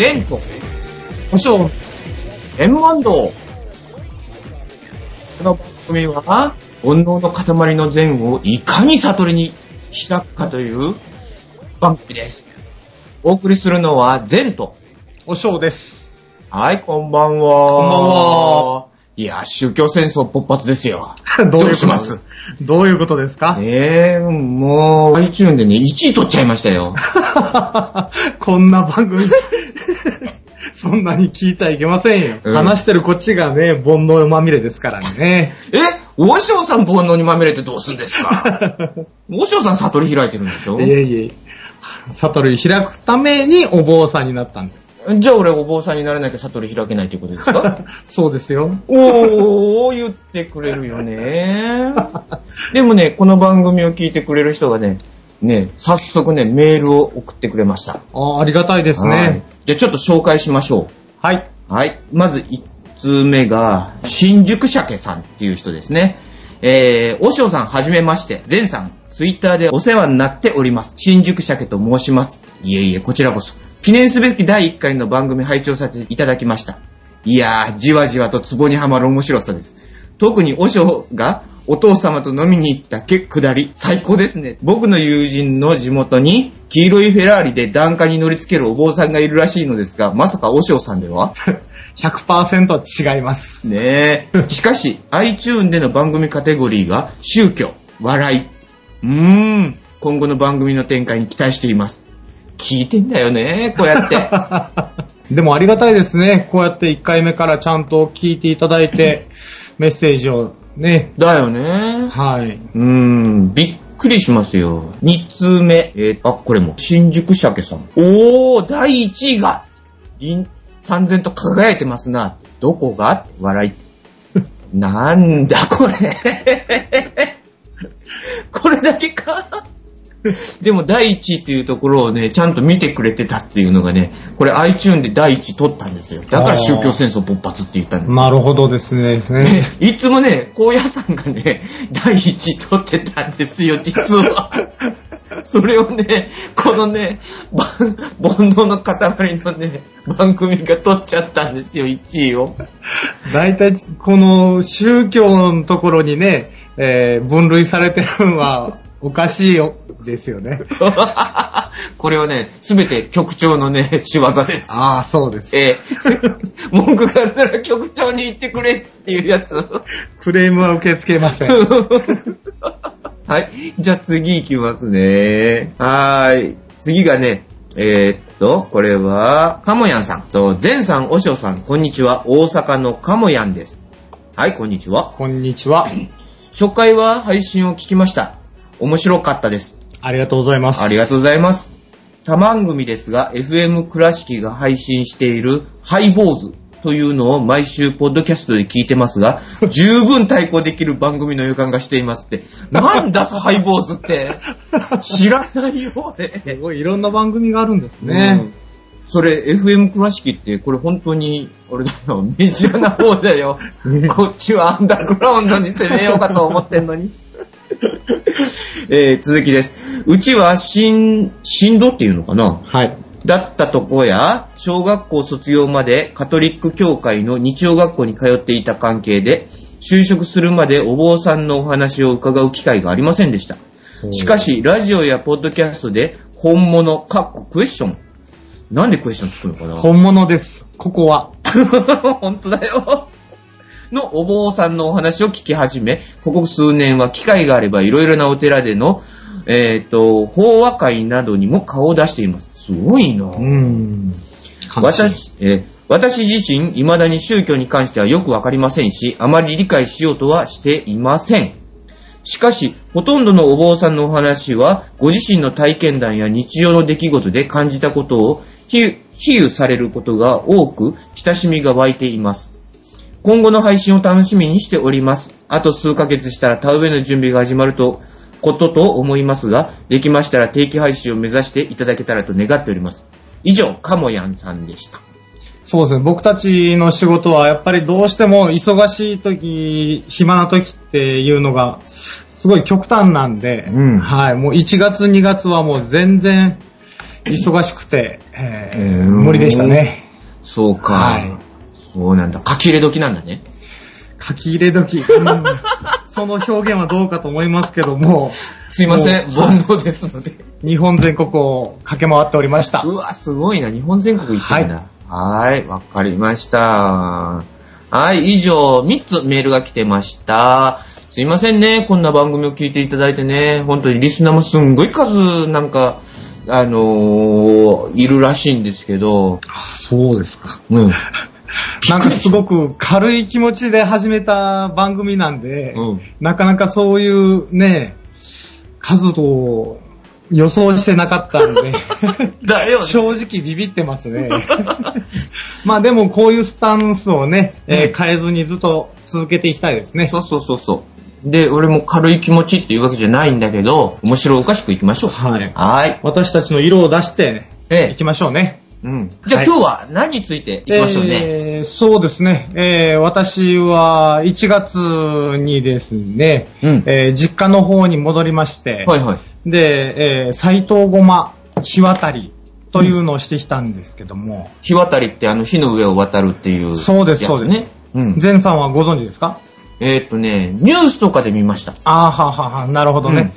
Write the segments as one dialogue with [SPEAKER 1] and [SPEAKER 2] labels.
[SPEAKER 1] 善と、保証、円満道。この番組は、煩悩の塊の善をいかに悟りに開くかという番組です。お送りするのは善と。
[SPEAKER 2] おしょうです。
[SPEAKER 1] はい、こんばんは。
[SPEAKER 2] こんばんは。
[SPEAKER 1] いや、宗教戦争勃発ですよ。
[SPEAKER 2] どう
[SPEAKER 1] します？
[SPEAKER 2] どういうことですか？
[SPEAKER 1] ええもう、iTune でね、1位取っちゃいましたよ。
[SPEAKER 2] こんな番組、そんなに聞いたらいけませんよ。
[SPEAKER 1] うん
[SPEAKER 2] 話してるこっちがね、煩悩まみれですからね。
[SPEAKER 1] え？おしょうさん煩悩にまみれてどうすんですか？おしょうさん悟り開いてるんでしょ？
[SPEAKER 2] いえいえ。悟り開くためにお坊さんになったんです。
[SPEAKER 1] じゃあ俺お坊さんになれなきゃ悟り開けないということですか？
[SPEAKER 2] そうですよ。
[SPEAKER 1] おー、言ってくれるよね。でもね、この番組を聞いてくれる人がね、ね、早速ね、メールを送ってくれました。
[SPEAKER 2] あありがたいです
[SPEAKER 1] はい
[SPEAKER 2] ね。
[SPEAKER 1] じゃあちょっと紹介しましょ
[SPEAKER 2] はい。
[SPEAKER 1] う。はい。まず1通目が、新宿鮭さんっていう人ですね。えー、おしょうさんはじめまして、前さん、ツイッターでお世話になっております。新宿鮭と申します。いえいえ、こちらこそ。記念すべき第1回の番組拝聴させていただきました。いやー、じわじわとツボにはまる面白さです。特におしょうがお父様と飲みに行ったけ下り、最高ですね。僕の友人の地元に黄色いフェラーリで檀家に乗り付けるお坊さんがいるらしいのですが、まさかおしょうさんでは？
[SPEAKER 2] 100%違います。
[SPEAKER 1] ねえ。しかし、iTune での番組カテゴリーが宗教、笑い。うーん。今後の番組の展開に期待しています。聞いてんだよね、こうやって。
[SPEAKER 2] でもありがたいですね。こうやって1回目からちゃんと聞いていただいて、メッセージをね。
[SPEAKER 1] だよね。
[SPEAKER 2] はい。
[SPEAKER 1] うーん、びっくりしますよ。二通目。えー、あ、これも、新宿鮭さん。おー、第一位が、銀、三千と輝いてますな。どこが？って笑い。なんだこれ。これだけか？でも第一位っていうところをね、ちゃんと見てくれてたっていうのがね、これ iTune で第一位取ったんですよ。だから宗教戦争勃発って言ったんですよ。
[SPEAKER 2] なるほどですね。
[SPEAKER 1] ねいつもね、高野さんがね、第一位取ってたんですよ、実は。それをね、このね、ば煩悩の塊のね、番組が取っちゃったんですよ、1位を。
[SPEAKER 2] 大体、この宗教のところにね、えー分類されてるのはおかしいよ、ですよね。
[SPEAKER 1] これはね、すべて局長のね、仕業です。
[SPEAKER 2] ああ、そうです。
[SPEAKER 1] ええ 文句があるなら局長に言ってくれっていうやつ。
[SPEAKER 2] クレームは受け付けません。
[SPEAKER 1] はい。じゃあ次行きますね。はーい。次がね、えー、っと、これは、かもやんさんと、ぜんさん、おしょうさん、こんにちは。大阪のかもやんです。はい、こんにちは。
[SPEAKER 2] こんにちは。
[SPEAKER 1] 初回は配信を聞きました。面白かったです。
[SPEAKER 2] ありがとうございます。
[SPEAKER 1] ありがとうございます。他番組ですが、FM 倉敷が配信しているハイボーズというのを毎週ポッドキャストで聞いてますが、十分対抗できる番組の予感がしていますって。なんだ、ハイボーズって。知らないよ、俺。
[SPEAKER 2] すごいいろんな番組があるんですね。
[SPEAKER 1] うんそれ、FM 倉敷って、これ本当に、あれだよ、メジャーな方だよ。こっちはアンダーグラウンドに攻めようかと思ってんのに。えー続きです。うちは、新、新度っていうのかな？
[SPEAKER 2] はい。
[SPEAKER 1] だったとこや、小学校卒業までカトリック教会の日曜学校に通っていた関係で、就職するまでお坊さんのお話を伺う機会がありませんでした。しかし、ラジオやポッドキャストで本物、かっこクエスチョン。なんでクエスチョンつくのかな？
[SPEAKER 2] 本物です。ここは。
[SPEAKER 1] 本当だよ。のお坊さんのお話を聞き始め、ここ数年は機会があればいろいろなお寺での、えっ、と、法話会などにも顔を出しています。すごいな
[SPEAKER 2] うーん。
[SPEAKER 1] 私、えー私自身、未だに宗教に関してはよくわかりませんし、あまり理解しようとはしていません。しかし、ほとんどのお坊さんのお話は、ご自身の体験談や日常の出来事で感じたことを比比喩されることが多く、親しみが湧いています。今後の配信を楽しみにしております。あと数ヶ月したら田植えの準備が始まると、ことと思いますが、できましたら定期配信を目指していただけたらと願っております。以上、かもやんさんでした。
[SPEAKER 2] そうですね。僕たちの仕事はやっぱりどうしても忙しい時、暇な時っていうのがすごい極端なんで、
[SPEAKER 1] うん
[SPEAKER 2] はい。もう1月2月はもう全然忙しくて、えー無理でしたね。
[SPEAKER 1] そうか。
[SPEAKER 2] はい
[SPEAKER 1] そうなんだ。書き入れ時なんだね。
[SPEAKER 2] 書き入れ時、うん その表現はどうかと思いますけども、
[SPEAKER 1] すいません。煩悩ですので。
[SPEAKER 2] 日本全国を駆け回っておりました。
[SPEAKER 1] うわ、すごいな。日本全国行ってるんだ。はーい。わかりました。はい。以上、3つメールが来てました。すいませんね。こんな番組を聞いていただいてね。本当にリスナーもすんごい数、なんか、あのー、いるらしいんですけど。
[SPEAKER 2] あそうですか。
[SPEAKER 1] うん。
[SPEAKER 2] なんかすごく軽い気持ちで始めた番組なんで、
[SPEAKER 1] うん
[SPEAKER 2] なかなかそういうね、数を予想してなかったんで、
[SPEAKER 1] だよね。
[SPEAKER 2] 正直ビビってますね。まあでもこういうスタンスをね、えー変えずにずっと続けていきたいですね。
[SPEAKER 1] そうそうそうそう。で、俺も軽い気持ちっていうわけじゃないんだけど、面白おかしくいきましょう。
[SPEAKER 2] はい。
[SPEAKER 1] はーい。
[SPEAKER 2] 私たちの色を出して
[SPEAKER 1] ええ
[SPEAKER 2] いきましょうね。
[SPEAKER 1] うん。じゃあ、
[SPEAKER 2] はい
[SPEAKER 1] 今日は何についていきましょうね？
[SPEAKER 2] えーそうですね。えー私は1月にですね、
[SPEAKER 1] うん
[SPEAKER 2] えー実家の方に戻りまして、
[SPEAKER 1] はいはい。
[SPEAKER 2] で、えー、斎藤ごま日渡りというのをしてきたんですけども、
[SPEAKER 1] 日渡りってあの火の上を渡るっていう、
[SPEAKER 2] そうですそうです
[SPEAKER 1] ね。うん。
[SPEAKER 2] 前さんはご存知ですか？
[SPEAKER 1] えーっとね、ニュースとかで見ました。
[SPEAKER 2] あーははは、なるほどね。
[SPEAKER 1] うん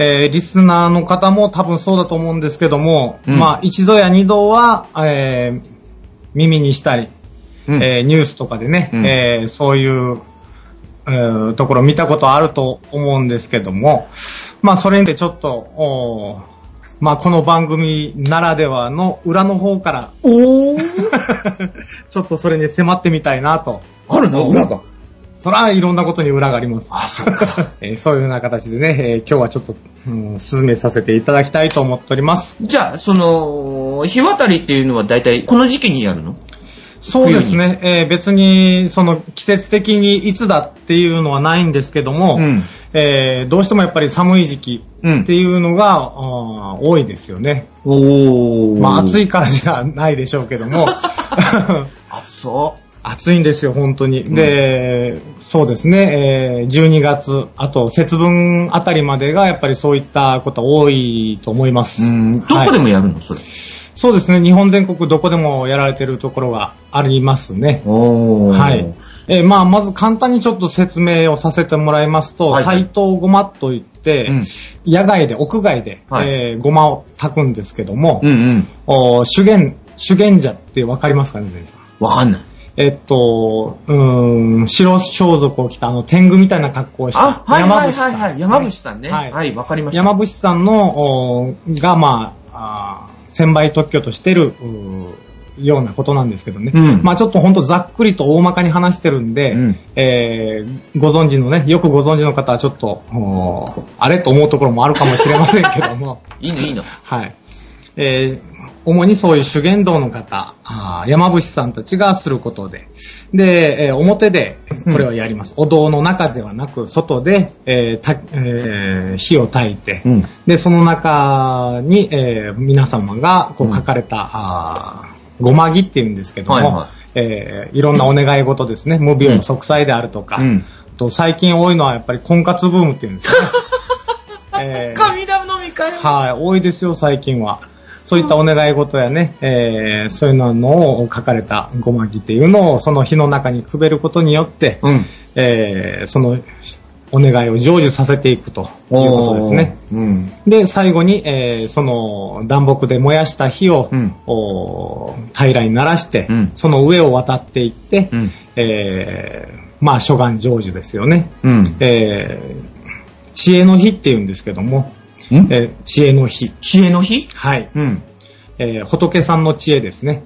[SPEAKER 2] えーリスナーの方も多分そうだと思うんですけども、
[SPEAKER 1] うん。
[SPEAKER 2] まあ一度や二度は、えー耳にしたり、
[SPEAKER 1] うん。
[SPEAKER 2] えーニュースとかでね、
[SPEAKER 1] うん。
[SPEAKER 2] えーそういう、えーところ見たことあると思うんですけども、まあそれでちょっと、まあこの番組ならではの裏の方から、
[SPEAKER 1] おー。
[SPEAKER 2] ちょっとそれに迫ってみたいなと。
[SPEAKER 1] あるの？裏が？
[SPEAKER 2] そらいろんなことに裏があります。
[SPEAKER 1] あ、そうか。
[SPEAKER 2] えーそういうような形でね、えー今日はちょっと、うん、進めさせていただきたいと思っております。
[SPEAKER 1] じゃあ、その、日渡りっていうのは大体この時期にやるの？
[SPEAKER 2] そうですね、えー別にその季節的にいつだっていうのはないんですけども、
[SPEAKER 1] うん
[SPEAKER 2] えーどうしてもやっぱり寒い時期
[SPEAKER 1] うん
[SPEAKER 2] っていうのが、あー多いですよね。
[SPEAKER 1] お
[SPEAKER 2] まあ暑
[SPEAKER 1] い。
[SPEAKER 2] いからじゃないでしょうけども、
[SPEAKER 1] あ、そ
[SPEAKER 2] 暑いんですよ、本当に。で、そうですね、えー12月、あと節分あたりまでがやっぱりそういったこと多いと思います。
[SPEAKER 1] う。うん。どこでもやるの？それ。
[SPEAKER 2] そうですね、日本全国どこでもやられてるところがありますね。はい。えーまあ、まず簡単にちょっと説明をさせてもらいますと、
[SPEAKER 1] はいはい
[SPEAKER 2] 斎藤ごまといって、
[SPEAKER 1] うん
[SPEAKER 2] 野外で、屋外で、
[SPEAKER 1] はい
[SPEAKER 2] えーごまを炊くんですけども、
[SPEAKER 1] うんうん。
[SPEAKER 2] お修験、修験者ってわかりますかね、全さん？
[SPEAKER 1] わかんない。
[SPEAKER 2] えっと、うーん、白装束を着たあの天狗みたいな格好をした
[SPEAKER 1] あ、はいはいはい
[SPEAKER 2] 山伏さん。
[SPEAKER 1] はい。山伏さんね。
[SPEAKER 2] はい
[SPEAKER 1] はい、わかりました。
[SPEAKER 2] 山伏さんの、おが、まあ、あー専売特許としてる、ようなことなんですけどね。
[SPEAKER 1] うん
[SPEAKER 2] まあちょっとほんとざっくりと大まかに話してるんで、
[SPEAKER 1] うん
[SPEAKER 2] えーご存知のね、よくご存知の方はちょっと、あれと思うところもあるかもしれませんけども、
[SPEAKER 1] いいのいいの。
[SPEAKER 2] はい。えー主にそういう修験道の方、あー山伏さんたちがすることで、で、えー表でこれをやります。お堂の中ではなく、外で、えーたえー火を焚いて、
[SPEAKER 1] うん。
[SPEAKER 2] で、その中に、えー皆様がこ
[SPEAKER 1] う
[SPEAKER 2] うん。書かれた、あーごまぎっていうんですけども、
[SPEAKER 1] はいはい。
[SPEAKER 2] えーいろんなお願い事ですね、無病息災であるとか、
[SPEAKER 1] うん。
[SPEAKER 2] と最近多いのはやっぱり婚活ブームっていうんですよね。えー。
[SPEAKER 1] 神田飲み会
[SPEAKER 2] はい、多いですよ、最近は。そういったお願い事やね、えーそういうのを書かれたごまぎっていうのをその火の中にくべることによって、
[SPEAKER 1] うん。
[SPEAKER 2] えーそのお願いを成就させていくということですね。
[SPEAKER 1] うん。
[SPEAKER 2] で、最後に、えーその暖木で燃やした火を、
[SPEAKER 1] うん
[SPEAKER 2] お平らにならして、
[SPEAKER 1] うん
[SPEAKER 2] その上を渡っていって、
[SPEAKER 1] うん
[SPEAKER 2] えーまあ、諸願成就ですよね。
[SPEAKER 1] うん。
[SPEAKER 2] えー知恵の日って言うんですけども、
[SPEAKER 1] ん
[SPEAKER 2] えー知恵の日。
[SPEAKER 1] 知恵の日？
[SPEAKER 2] はい。
[SPEAKER 1] うん。
[SPEAKER 2] えー仏さんの知恵ですね。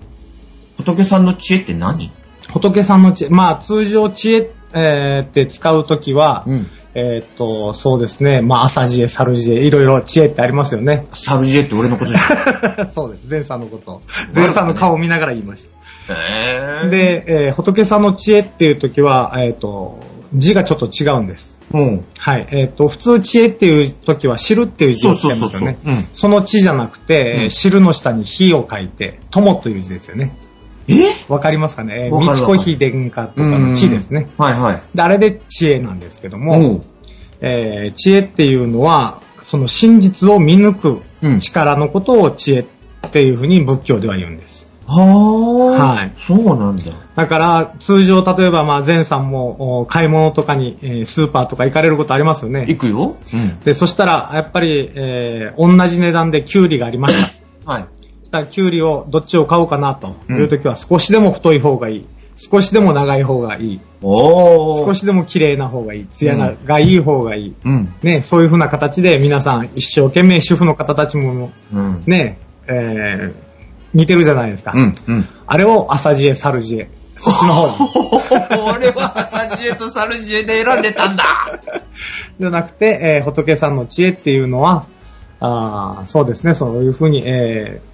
[SPEAKER 1] 仏さんの知恵って何？
[SPEAKER 2] 仏さんの知恵。まあ、通常知恵、えーって使うときは、
[SPEAKER 1] うん
[SPEAKER 2] えーっと、そうですね。まあ、朝知恵、猿知恵、いろいろ知恵ってありますよね。
[SPEAKER 1] サルジェって俺のことじゃん。
[SPEAKER 2] そうです。前さんのこと。前さんの顔を見ながら言いました。
[SPEAKER 1] へぇ
[SPEAKER 2] で、えー仏さんの知恵っていうときは、えーっと、字がちょっと違うんです。
[SPEAKER 1] うん。
[SPEAKER 2] はい。えーっと、普通知恵っていうときは知るっていう字を使いますよね。
[SPEAKER 1] そ
[SPEAKER 2] の知じゃなくて、
[SPEAKER 1] うん
[SPEAKER 2] 知るの下に火を書いて、友という字ですよね。
[SPEAKER 1] え？
[SPEAKER 2] わかりますかね？
[SPEAKER 1] わかるわかる
[SPEAKER 2] 道子妃殿下とかの知ですね。
[SPEAKER 1] はいはい。
[SPEAKER 2] で、あれで知恵なんですけど
[SPEAKER 1] お
[SPEAKER 2] も、
[SPEAKER 1] う
[SPEAKER 2] えー知恵っていうのは、その真実を見抜く
[SPEAKER 1] うん
[SPEAKER 2] 力のことを知恵っていうふうに仏教では言うんです。
[SPEAKER 1] はあ。
[SPEAKER 2] はい
[SPEAKER 1] そうなんだ。
[SPEAKER 2] だから、通常、例えば、まあ、前さんも、お買い物とかに、えースーパーとか行かれることありますよね。
[SPEAKER 1] 行くよ。うん。
[SPEAKER 2] で、そしたら、やっぱり、えー同じ値段でキュウリがありました。
[SPEAKER 1] はい。
[SPEAKER 2] そしたら、キュウリをどっちを買おうかなというときは、少しでも太い方がいい。少しでも長い方がいい。
[SPEAKER 1] おー。
[SPEAKER 2] 少しでも綺麗な方がいい。艶ががいい方がいい。
[SPEAKER 1] うん。
[SPEAKER 2] ね、そういう風な形で皆さん一生懸命主婦の方たちも
[SPEAKER 1] うん。
[SPEAKER 2] ね、えー、似てるじゃないですか。
[SPEAKER 1] うん。うん。
[SPEAKER 2] あれを朝知恵、猿知恵。そっちの方に。
[SPEAKER 1] 俺はサジエとサルジエで選んでたんだ。
[SPEAKER 2] じゃなくて、えー仏さんの知恵っていうのは、あーそうですね、そういう風に、えー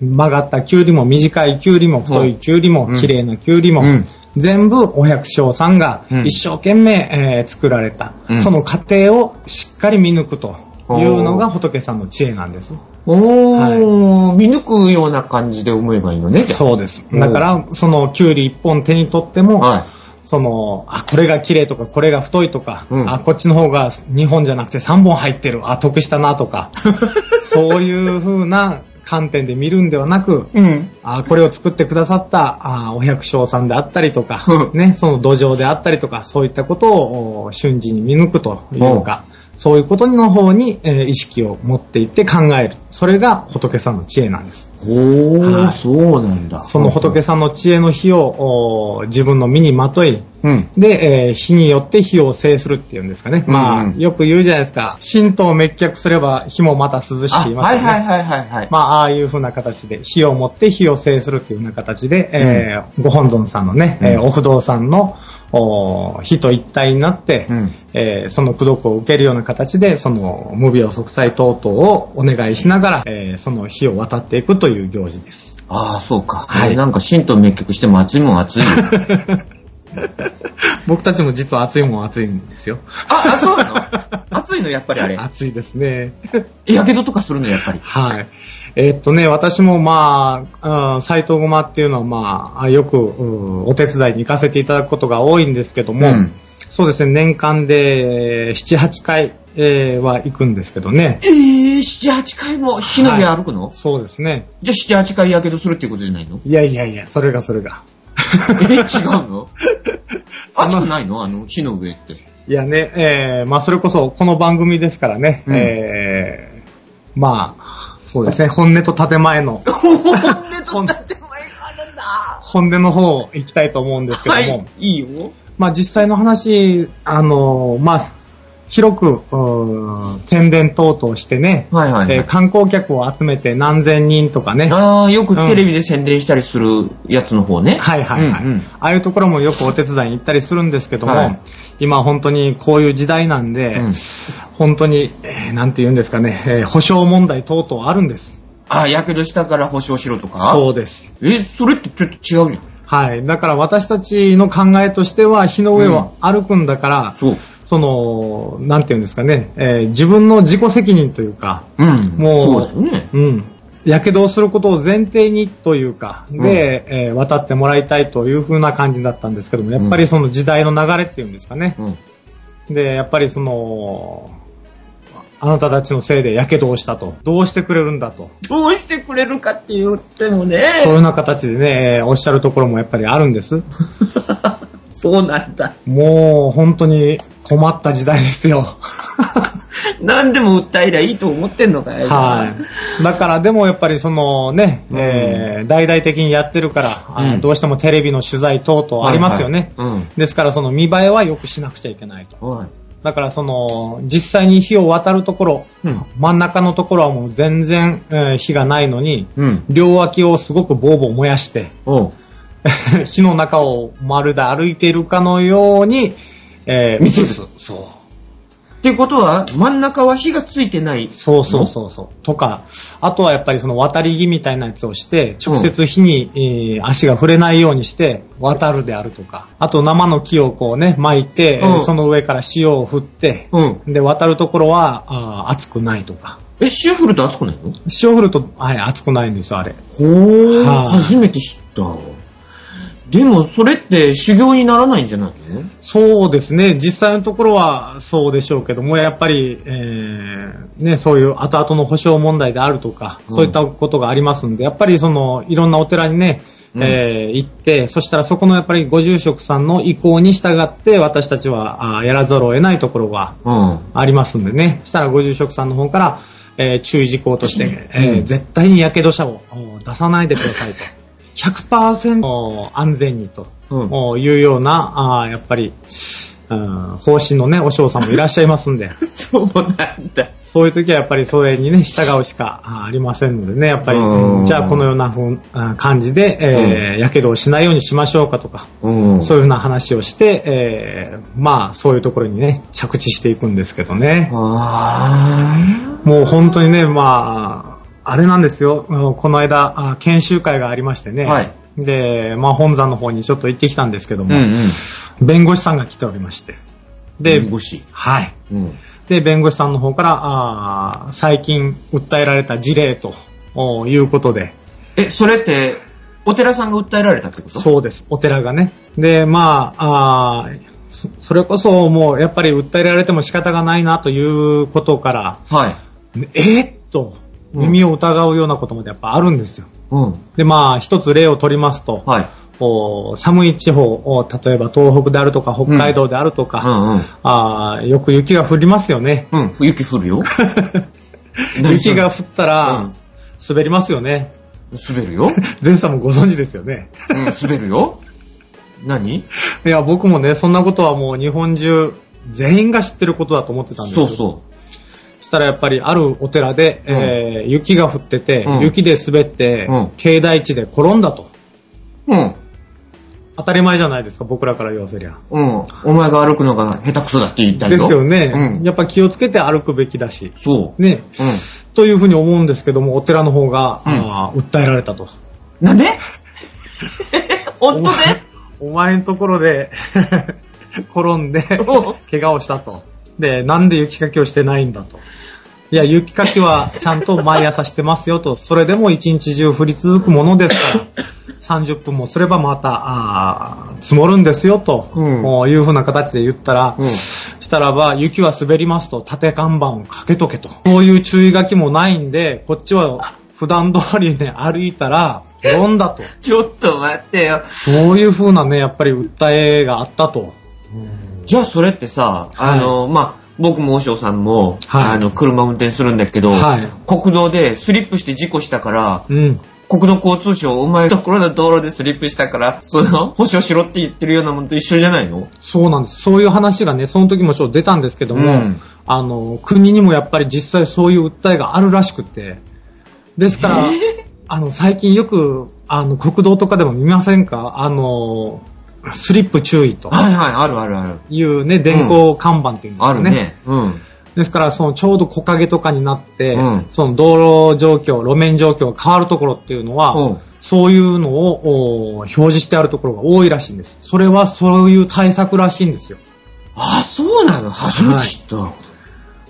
[SPEAKER 2] 曲がったキュウリも短いキュウリも太いキュウリも
[SPEAKER 1] うん
[SPEAKER 2] 綺麗なキュウリも、
[SPEAKER 1] うん
[SPEAKER 2] 全部お百姓さんが
[SPEAKER 1] うん
[SPEAKER 2] 一生懸命、えー作られた、
[SPEAKER 1] うん
[SPEAKER 2] その過程をしっかり見抜くというのが仏さんの知恵なんです。
[SPEAKER 1] おー、見抜くような感じで思えばいいのね。
[SPEAKER 2] そうです。
[SPEAKER 1] うん
[SPEAKER 2] だから、そのキュウリ一本手に取っても、
[SPEAKER 1] は
[SPEAKER 2] その、あ、これが綺麗とか、これが太いとか、
[SPEAKER 1] うん
[SPEAKER 2] あ、こっちの方が2本じゃなくて3本入ってる、あ、得したなとか、そういう風な観点で見るんではなく、
[SPEAKER 1] い。うん。
[SPEAKER 2] あこれを作ってくださったあお百姓さんであったりとか、
[SPEAKER 1] うん
[SPEAKER 2] ね、その土壌であったりとか、そういったことをお瞬時に見抜くというか、そういうことの方に、えー意識を持っていって考える。それが仏さんの知恵なんです。
[SPEAKER 1] おー、
[SPEAKER 2] はい
[SPEAKER 1] そうなんだ。
[SPEAKER 2] その仏さんの知恵の火をお自分の身にまとい、
[SPEAKER 1] うん。
[SPEAKER 2] で、えー火によって火を制するっていうんですかね。まあ、
[SPEAKER 1] うんうん
[SPEAKER 2] よく言うじゃないですか。神道を滅却すれば火もまた涼し
[SPEAKER 1] あ、
[SPEAKER 2] って言いますよね。
[SPEAKER 1] はいはいはいはいはい。
[SPEAKER 2] まあ、ああいう風な形で、火を持って火を制するっていう風な形で、えーご本尊さんのね、えー
[SPEAKER 1] うん
[SPEAKER 2] お不動産のお火と一体になって、
[SPEAKER 1] うん
[SPEAKER 2] えーその功徳を受けるような形で、その無病息災等々をお願いしながら、えーその火を渡っていくという行事です。
[SPEAKER 1] ああ、そうか。
[SPEAKER 2] はい
[SPEAKER 1] なんか神道滅却しても熱いもん熱いよ。
[SPEAKER 2] 僕たちも実は暑いもん暑いんですよ。
[SPEAKER 1] あ、あ、そうなの？熱いのやっぱりあれ。
[SPEAKER 2] 暑いですね。
[SPEAKER 1] やけどとかするのやっぱり。
[SPEAKER 2] はい。えーっとね、私もまあ、斎藤ごまっていうのはまあ、よくうんお手伝いに行かせていただくことが多いんですけども、
[SPEAKER 1] うん
[SPEAKER 2] そうですね、年間で7、8回、えーは行くんですけどね。
[SPEAKER 1] えー、七八回も火の上歩くの、
[SPEAKER 2] そうですね。
[SPEAKER 1] じゃあ七八回やけどするっていうことじゃないの？
[SPEAKER 2] いやいやいや、それがそれが。
[SPEAKER 1] え、違うの？熱くないの？あの、火の上って。
[SPEAKER 2] いやね、えーまあそれこそこの番組ですからね、
[SPEAKER 1] うん
[SPEAKER 2] えーまあ、そうですね、本音と建前の、
[SPEAKER 1] 本音と建前があるんだ。
[SPEAKER 2] 本音の方行きたいと思うんですけども、
[SPEAKER 1] はい、いいよ。
[SPEAKER 2] まあ実際の話、あの、まあ、広く、宣伝等々してね、
[SPEAKER 1] はいはい、はい
[SPEAKER 2] えー観光客を集めて何千人とかね、
[SPEAKER 1] ああ、よくテレビで宣伝したりするやつの方ね。
[SPEAKER 2] はいはいはい、
[SPEAKER 1] うんうん
[SPEAKER 2] ああいうところもよくお手伝いに行ったりするんですけども、
[SPEAKER 1] はい
[SPEAKER 2] 今本当にこういう時代なんで、
[SPEAKER 1] うん
[SPEAKER 2] 本当に、えーなんて言うんですかね、えー保証問題等々あるんです。
[SPEAKER 1] ああ、やけどしたから保証しろとか？
[SPEAKER 2] そうです。
[SPEAKER 1] え、それってちょっと違うじゃん。
[SPEAKER 2] はい。だから私たちの考えとしては、火の上を歩くんだから、
[SPEAKER 1] そう。
[SPEAKER 2] その、なんて言うんですかね、えー自分の自己責任というか、
[SPEAKER 1] うん。
[SPEAKER 2] もう
[SPEAKER 1] そうだよね。
[SPEAKER 2] うん。やけどをすることを前提にというか、で、えー渡ってもらいたいという風な感じだったんですけども、やっぱりその時代の流れっていうんですかね。
[SPEAKER 1] うん。
[SPEAKER 2] で、やっぱりその、あなたたちのせいでやけどをしたと。どうしてくれるんだと。
[SPEAKER 1] どうしてくれるかって言ってもね。
[SPEAKER 2] そういうような形でね、えーおっしゃるところもやっぱりあるんです。
[SPEAKER 1] そうなんだ。
[SPEAKER 2] もう本当に困った時代ですよ。
[SPEAKER 1] 何でも訴えりゃいいと思ってんのかい
[SPEAKER 2] はい。だからでもやっぱりそのね、
[SPEAKER 1] うん
[SPEAKER 2] えー大々的にやってるから、あ
[SPEAKER 1] うん
[SPEAKER 2] どうしてもテレビの取材等々ありますよね。
[SPEAKER 1] はいはい
[SPEAKER 2] ですからその見栄えは良くしなくちゃいけないと。
[SPEAKER 1] うん。はい。
[SPEAKER 2] だからその、実際に火を渡るところ、
[SPEAKER 1] うん
[SPEAKER 2] 真ん中のところはもう全然、えー火がないのに、
[SPEAKER 1] うん。
[SPEAKER 2] 両脇をすごくボーボー燃やして。火の中をまるで歩いているかのように、えー
[SPEAKER 1] 見せる
[SPEAKER 2] 映すそう。
[SPEAKER 1] ってことは、真ん中は火がついてない。
[SPEAKER 2] そうそうそうそう。とか、あとはやっぱりその渡り木みたいなやつをして、直接火に、えー足が触れないようにして、渡るであるとか、あと生の木をこうね、巻いて、えー
[SPEAKER 1] うん
[SPEAKER 2] その上から塩を振って、
[SPEAKER 1] うん。
[SPEAKER 2] で、渡るところは、熱くないとか。
[SPEAKER 1] え、塩振ると熱くないの？
[SPEAKER 2] 塩振ると、はい、熱くないんですよ、あれ。
[SPEAKER 1] ほー、
[SPEAKER 2] はい
[SPEAKER 1] 初めて知った。でも、それって修行にならないんじゃないの？
[SPEAKER 2] そうですね。実際のところはそうでしょうけども、やっぱり、えー、ね、そういう後々の保証問題であるとか、
[SPEAKER 1] うん
[SPEAKER 2] そういったことがありますんで、やっぱりその、いろんなお寺にね、
[SPEAKER 1] うん
[SPEAKER 2] えー行って、そしたらそこのやっぱりご住職さんの意向に従って、私たちはあーやらざるを得ないところが
[SPEAKER 1] うん。
[SPEAKER 2] ありますんでね。したらご住職さんの方から、えー注意事項として、えー
[SPEAKER 1] うん
[SPEAKER 2] 絶対に火傷者をお出さないでくださいと。100%安全にと、
[SPEAKER 1] うん
[SPEAKER 2] おいうような、あーやっぱり、うん方針のね、お嬢さんもいらっしゃいますんで、
[SPEAKER 1] そうなんだ。
[SPEAKER 2] そういう時はやっぱりそれにね、従うしかありませんのでね、やっぱり、
[SPEAKER 1] うん
[SPEAKER 2] じゃあこのようなふうあ感じで、えーやけどをしないようにしましょうかとか、
[SPEAKER 1] うん。
[SPEAKER 2] そういうふうな話をして、えーまあ、そういうところにね、着地していくんですけどね。
[SPEAKER 1] あ
[SPEAKER 2] もう本当にね、まあ、あれなんですよ。この間、あ研修会がありましてね。
[SPEAKER 1] はい
[SPEAKER 2] で、まあ本山の方にちょっと行ってきたんですけども、
[SPEAKER 1] ーうんうん。
[SPEAKER 2] 弁護士さんが来ておりまして。で、
[SPEAKER 1] 弁護士。
[SPEAKER 2] はい。
[SPEAKER 1] うん。
[SPEAKER 2] で、弁護士さんの方から、あー最近訴えられた事例とおいうことで、
[SPEAKER 1] え、それって、お寺さんが訴えられたってこと？
[SPEAKER 2] そうです、お寺がね。で、まあ、あそれこそもうやっぱり訴えられても仕方がないなということから、
[SPEAKER 1] はい。
[SPEAKER 2] えーっと、耳を疑うようなことまでやっぱあるんですよ。
[SPEAKER 1] うん。
[SPEAKER 2] で、まあ、一つ例を取りますと、
[SPEAKER 1] はい。
[SPEAKER 2] お寒い地方、お例えば東北であるとか北海道であると
[SPEAKER 1] う
[SPEAKER 2] か、
[SPEAKER 1] んうん。
[SPEAKER 2] あーよく雪が降りますよね。
[SPEAKER 1] うん。雪降るよ。
[SPEAKER 2] 雪が降ったら、
[SPEAKER 1] うん
[SPEAKER 2] 滑りますよね。
[SPEAKER 1] 滑るよ。
[SPEAKER 2] 前さんもご存知ですよね。
[SPEAKER 1] うん、滑るよ。何？
[SPEAKER 2] いや、僕もね、そんなことはもう日本中、全員が知ってることだと思ってたんですよ。
[SPEAKER 1] そうそ
[SPEAKER 2] したらやっぱりあるお寺で、
[SPEAKER 1] うん
[SPEAKER 2] えー雪が降ってて、
[SPEAKER 1] うん
[SPEAKER 2] 雪で滑って、
[SPEAKER 1] うん
[SPEAKER 2] 境内地で転んだと。
[SPEAKER 1] う。うん。
[SPEAKER 2] 当たり前じゃないですか、僕らから言わせりゃ。
[SPEAKER 1] うん。お前が歩くのが下手くそだって言ったよ。
[SPEAKER 2] ですよね、
[SPEAKER 1] うん。
[SPEAKER 2] やっぱ気をつけて歩くべきだし。
[SPEAKER 1] そう。
[SPEAKER 2] ね。
[SPEAKER 1] うん。
[SPEAKER 2] というふうに思うんですけども、お寺の方が、
[SPEAKER 1] うん
[SPEAKER 2] あー訴えられたと。
[SPEAKER 1] なんで？本当で？
[SPEAKER 2] お前のところで 転んで
[SPEAKER 1] お、
[SPEAKER 2] 怪我をしたと。で、なんで雪かきをしてないんだと。いや、雪かきはちゃんと毎朝してますよと。それでも一日中降り続くものですから、30分もすればまた、あー積もるんですよと、
[SPEAKER 1] うん
[SPEAKER 2] いうふうな形で言ったら、
[SPEAKER 1] うん
[SPEAKER 2] したらば、雪は滑りますと、縦看板をかけとけと。そういう注意書きもないんで、こっちは普段通りね、歩いたら、転んだと。
[SPEAKER 1] ちょっと待ってよ。
[SPEAKER 2] そういう風なね、やっぱり訴えがあったと。
[SPEAKER 1] じゃあそれってさ、あの、まあ、僕も和尚さんも、
[SPEAKER 2] はい。
[SPEAKER 1] あの、車運転するんだけど、
[SPEAKER 2] はい。
[SPEAKER 1] 国道でスリップして事故したから、
[SPEAKER 2] うん。
[SPEAKER 1] 国土交通省、お前ところの道路でスリップしたから、その、保証しろって言ってるようなものと一緒じゃないの？
[SPEAKER 2] そうなんです。そういう話がね、その時もちょっと出たんですけども、
[SPEAKER 1] うん。
[SPEAKER 2] あの、国にもやっぱり実際そういう訴えがあるらしくて、ですから、あの、最近よく、あの、国道とかでも見ませんか？あの、スリップ注意と
[SPEAKER 1] はいはい、あるあるある。
[SPEAKER 2] いうね、電光看板っていうんですかね。
[SPEAKER 1] あるね。うん。
[SPEAKER 2] ですから、そのちょうど木陰とかになって、
[SPEAKER 1] うん
[SPEAKER 2] その道路状況、路面状況が変わるところっていうのは、
[SPEAKER 1] うん
[SPEAKER 2] そういうのをお表示してあるところが多いらしいんです。それはそういう対策らしいんですよ。
[SPEAKER 1] あ、そうなの？初めて知った。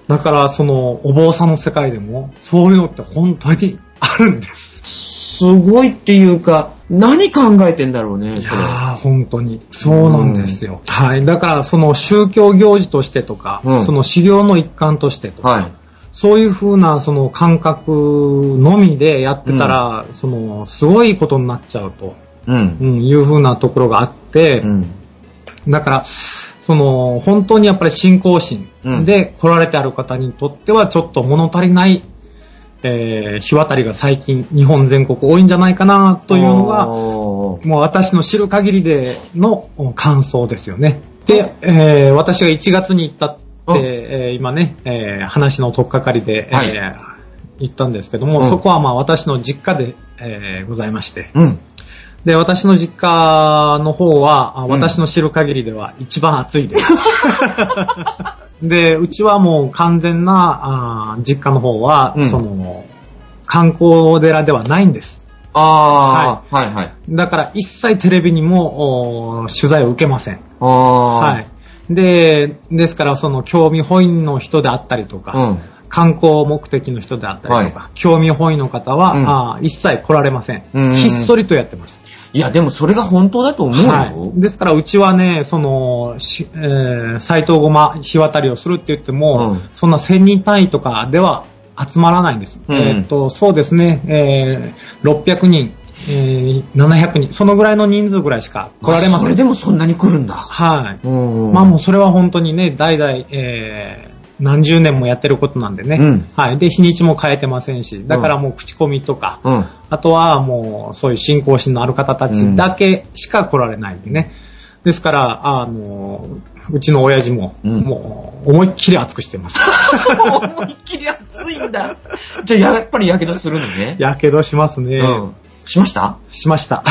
[SPEAKER 2] だから、その、お坊さんの世界でも、そういうのって本当にあるんです。
[SPEAKER 1] すごいっていうか、何考えてんだろうね、
[SPEAKER 2] いや。ー、本当に。そうなんですよ。はい。だから、その宗教行事としてとか、
[SPEAKER 1] うん
[SPEAKER 2] その修行の一環としてとか、
[SPEAKER 1] はい。
[SPEAKER 2] そういう風な、その感覚のみでやってたら、その、すごいことになっちゃうと、
[SPEAKER 1] うん。
[SPEAKER 2] うん、いう風なところがあって、
[SPEAKER 1] うん。
[SPEAKER 2] だから、その、本当にやっぱり信仰心で来られてある方にとっては、ちょっと物足りない、えー、日渡りが最近、日本全国多いんじゃないかな、というのが、もう私の知る限りでの感想ですよね。で、えー私が1月に行ったって、
[SPEAKER 1] うん
[SPEAKER 2] えー今ね、えー話の取っかかりで、
[SPEAKER 1] はい
[SPEAKER 2] えー行ったんですけども、
[SPEAKER 1] うん
[SPEAKER 2] そこはまあ私の実家で、えーございまして。
[SPEAKER 1] うん。
[SPEAKER 2] で、私の実家の方は、私の知る限りでは一番暑いです。で、うちはもう完全な、あー実家の方は、
[SPEAKER 1] うん
[SPEAKER 2] その、観光寺ではないんです。
[SPEAKER 1] ああ、はい、はい、
[SPEAKER 2] だから一切テレビにもお取材を受けません。
[SPEAKER 1] ああ、
[SPEAKER 2] はい。で、ですからその興味本位の人であったりとか、
[SPEAKER 1] うん。
[SPEAKER 2] 観光目的の人であったりとか、
[SPEAKER 1] は
[SPEAKER 2] 興味本位の方は、
[SPEAKER 1] うん
[SPEAKER 2] あー一切来られません。
[SPEAKER 1] うん
[SPEAKER 2] ひっそりとやってます。
[SPEAKER 1] いや、でもそれが本当だと思うよ。
[SPEAKER 2] はい。ですから、うちはね、その、しえー、斎藤ごま日渡りをするって言っても、
[SPEAKER 1] うん
[SPEAKER 2] そんな1000人単位とかでは集まらないんです。
[SPEAKER 1] うん
[SPEAKER 2] えーっと、そうですね、えー、600人、えー、700人、そのぐらいの人数ぐらいしか来られま
[SPEAKER 1] あそれ
[SPEAKER 2] せん。
[SPEAKER 1] でもそんなに来るんだ。
[SPEAKER 2] はい。
[SPEAKER 1] うん
[SPEAKER 2] まあもうそれは本当にね、代々、えー、何十年もやってることなんでね。
[SPEAKER 1] うん
[SPEAKER 2] はい。で、日にちも変えてませんし、だからもう口コミとか、
[SPEAKER 1] うん。
[SPEAKER 2] あとはもうそういう信仰心のある方たちだけしか来られないんでね。ですから、あの、うちの親父も、
[SPEAKER 1] うん
[SPEAKER 2] もう思いっきり熱くしてます。
[SPEAKER 1] 思いっきり熱いんだ。じゃあやっぱり火傷するのね。
[SPEAKER 2] やけどしますね。
[SPEAKER 1] うん。しました？
[SPEAKER 2] しました。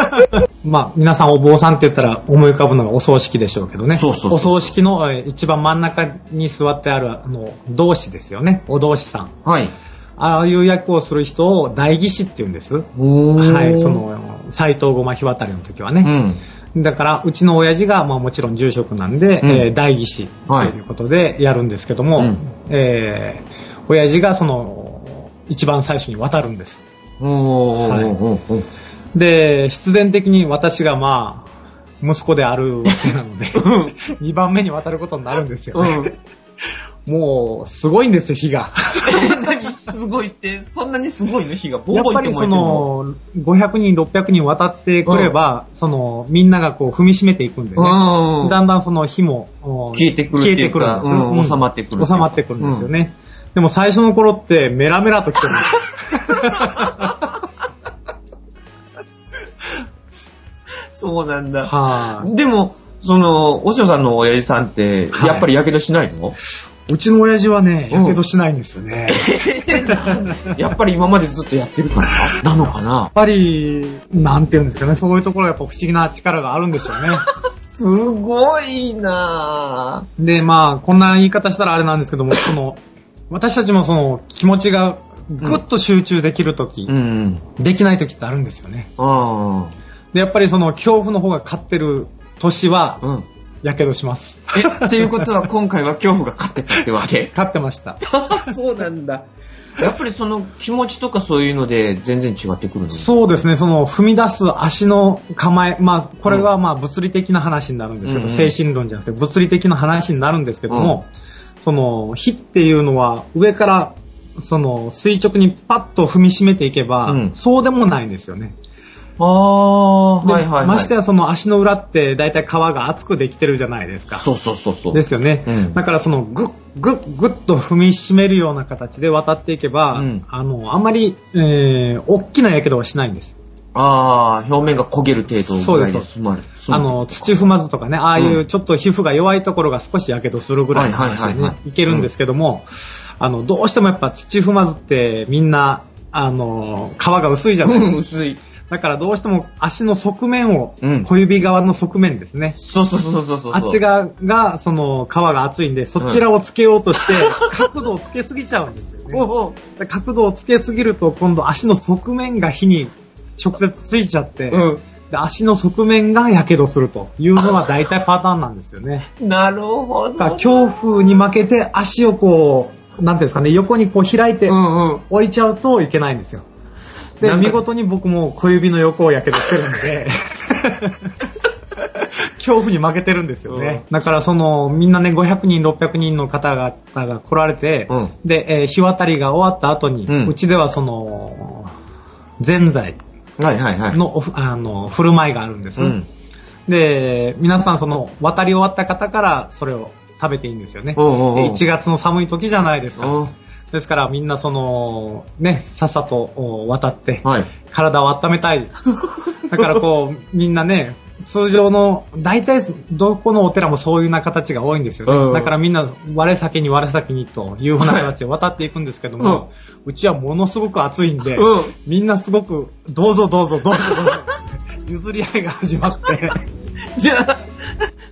[SPEAKER 2] まあ、皆さんお坊さんって言ったら思い浮かぶのがお葬式でしょうけどね。
[SPEAKER 1] そうそう
[SPEAKER 2] お葬式のえー一番真ん中に座ってある、あの、同志ですよね。お同志さん。
[SPEAKER 1] はい。
[SPEAKER 2] ああいう役をする人を代議士って言うんです。はい、そ、の、斎藤ごま日渡りの時は
[SPEAKER 1] う
[SPEAKER 2] ね。
[SPEAKER 1] ん。
[SPEAKER 2] だから、うちの親父が、まあもちろん住職なんで、
[SPEAKER 1] うん
[SPEAKER 2] えー代議士ということでやるんですけども、
[SPEAKER 1] うん
[SPEAKER 2] えー親父がその、一番最初に渡るんです。で、必然的に私がまあ、息子であるわけなので、2番目に渡ることになるんですよね。もう、すごいんですよ、火が。
[SPEAKER 1] え、何？すごいって、そんなにすごいの？火がボ
[SPEAKER 2] やっぱりそ
[SPEAKER 1] の
[SPEAKER 2] の、500人、600人渡ってくれば、その、みんながこう踏みしめていくんでね。
[SPEAKER 1] うん。
[SPEAKER 2] だんだんその火もお
[SPEAKER 1] 消えてくるっていうか
[SPEAKER 2] 消えてくるんです
[SPEAKER 1] うん収まってくる
[SPEAKER 2] 収まってくるんですよね。でも最初の頃ってメラメラと来てるんです
[SPEAKER 1] そうなんだ。
[SPEAKER 2] はい、
[SPEAKER 1] でも、その、おしおさんの親父さんって、
[SPEAKER 2] はい
[SPEAKER 1] やっぱり火傷しないの、
[SPEAKER 2] うちの親父はね、
[SPEAKER 1] うん
[SPEAKER 2] やけどしないんですよね。
[SPEAKER 1] やっぱり今までずっとやってるからなのかな？
[SPEAKER 2] やっぱり、なんていうんですかね、そういうところがやっぱ不思議な力があるんでしょうね。
[SPEAKER 1] すごいなぁ。
[SPEAKER 2] で、まあ、こんな言い方したらあれなんですけども、その、私たちもその気持ちがぐっと集中できるとき、
[SPEAKER 1] うん。
[SPEAKER 2] できないときってあるんですよね。
[SPEAKER 1] あ
[SPEAKER 2] で、やっぱりその恐怖の方が勝ってる年は
[SPEAKER 1] あ。、うん。
[SPEAKER 2] やけどします。
[SPEAKER 1] え、っていうことは今回は恐怖が勝ってたってわけ？
[SPEAKER 2] 勝ってました。
[SPEAKER 1] そうなんだ。やっぱりその気持ちとかそういうので全然違ってくるの？
[SPEAKER 2] そうですね、その踏み出す足の構え、まあ、これはまあ物理的な話になるんですけど、
[SPEAKER 1] うんうん
[SPEAKER 2] 精神論じゃなくて物理的な話になるんですけども、その火っていうのは上からその垂直にパッと踏みしめていけば、
[SPEAKER 1] うん
[SPEAKER 2] そうでもないんですよね。
[SPEAKER 1] ああ、
[SPEAKER 2] で
[SPEAKER 1] はいはい、はい。
[SPEAKER 2] ましてやその足の裏って大体皮が厚くできてるじゃないですか。
[SPEAKER 1] そうそうそうそう。
[SPEAKER 2] ですよね。
[SPEAKER 1] うん
[SPEAKER 2] だからそのグッグッグッと踏みしめるような形で渡っていけば、
[SPEAKER 1] うん
[SPEAKER 2] あの、あんまり、えー、大きな火傷はしないんです。
[SPEAKER 1] ああ、表面が焦げる程度ぐらいで済まる。
[SPEAKER 2] あの、土踏まずとかね、ああいううんちょっと皮膚が弱いところが少し火傷するぐらいの話で
[SPEAKER 1] はいはいはいはい
[SPEAKER 2] ね、いけるんですけども、あの、どうしてもやっぱ土踏まずってみんな、あの、皮が薄いじゃないです
[SPEAKER 1] うん、
[SPEAKER 2] か。
[SPEAKER 1] 薄い。
[SPEAKER 2] だからどうしても足の側面を、
[SPEAKER 1] うん
[SPEAKER 2] 小指側の側面ですね。
[SPEAKER 1] そうそうそうそうそう。
[SPEAKER 2] あっち側が、その、皮が厚いんで、そちらをつけようとして、角度をつけすぎちゃうんですよね。
[SPEAKER 1] おうおう
[SPEAKER 2] で角度をつけすぎると、今度足の側面が火に直接ついちゃって、
[SPEAKER 1] う
[SPEAKER 2] で足の側面が火傷するというのが大体パターンなんですよね。
[SPEAKER 1] ん。なるほど。
[SPEAKER 2] 恐怖に負けて足をこう、なんていうんですかね、横にこう開いて
[SPEAKER 1] うんうん。
[SPEAKER 2] 置いちゃうといけないんですよ。で
[SPEAKER 1] な、んか
[SPEAKER 2] 見事に僕も小指の横を火傷してるんで、恐怖に負けてるんですよね。だからその、みんなね、500人、600人の方々が来られて、
[SPEAKER 1] うん
[SPEAKER 2] で、えー日渡りが終わった後に、
[SPEAKER 1] う
[SPEAKER 2] うんちではその、ぜんざい。のあの振る舞いがあるんです。
[SPEAKER 1] うん。
[SPEAKER 2] で、皆さんその、渡り終わった方からそれを食べていいんですよね。
[SPEAKER 1] おうおうおう
[SPEAKER 2] で1月の寒い時じゃないですか。
[SPEAKER 1] うん
[SPEAKER 2] ですからみんなその、ね、さっさとお渡って、
[SPEAKER 1] はい。
[SPEAKER 2] 体を温めたい。だからこう、みんなね、通常の、大体どこのお寺もそういうような形が多いんですよね。
[SPEAKER 1] うん
[SPEAKER 2] だからみんな、我先に我先にというふうな形で渡っていくんですけども、うちはものすごく暑いんで、
[SPEAKER 1] うん
[SPEAKER 2] みんなすごく、どうぞどうぞどうぞどうぞ、譲り合いが始まって、
[SPEAKER 1] じゃあ、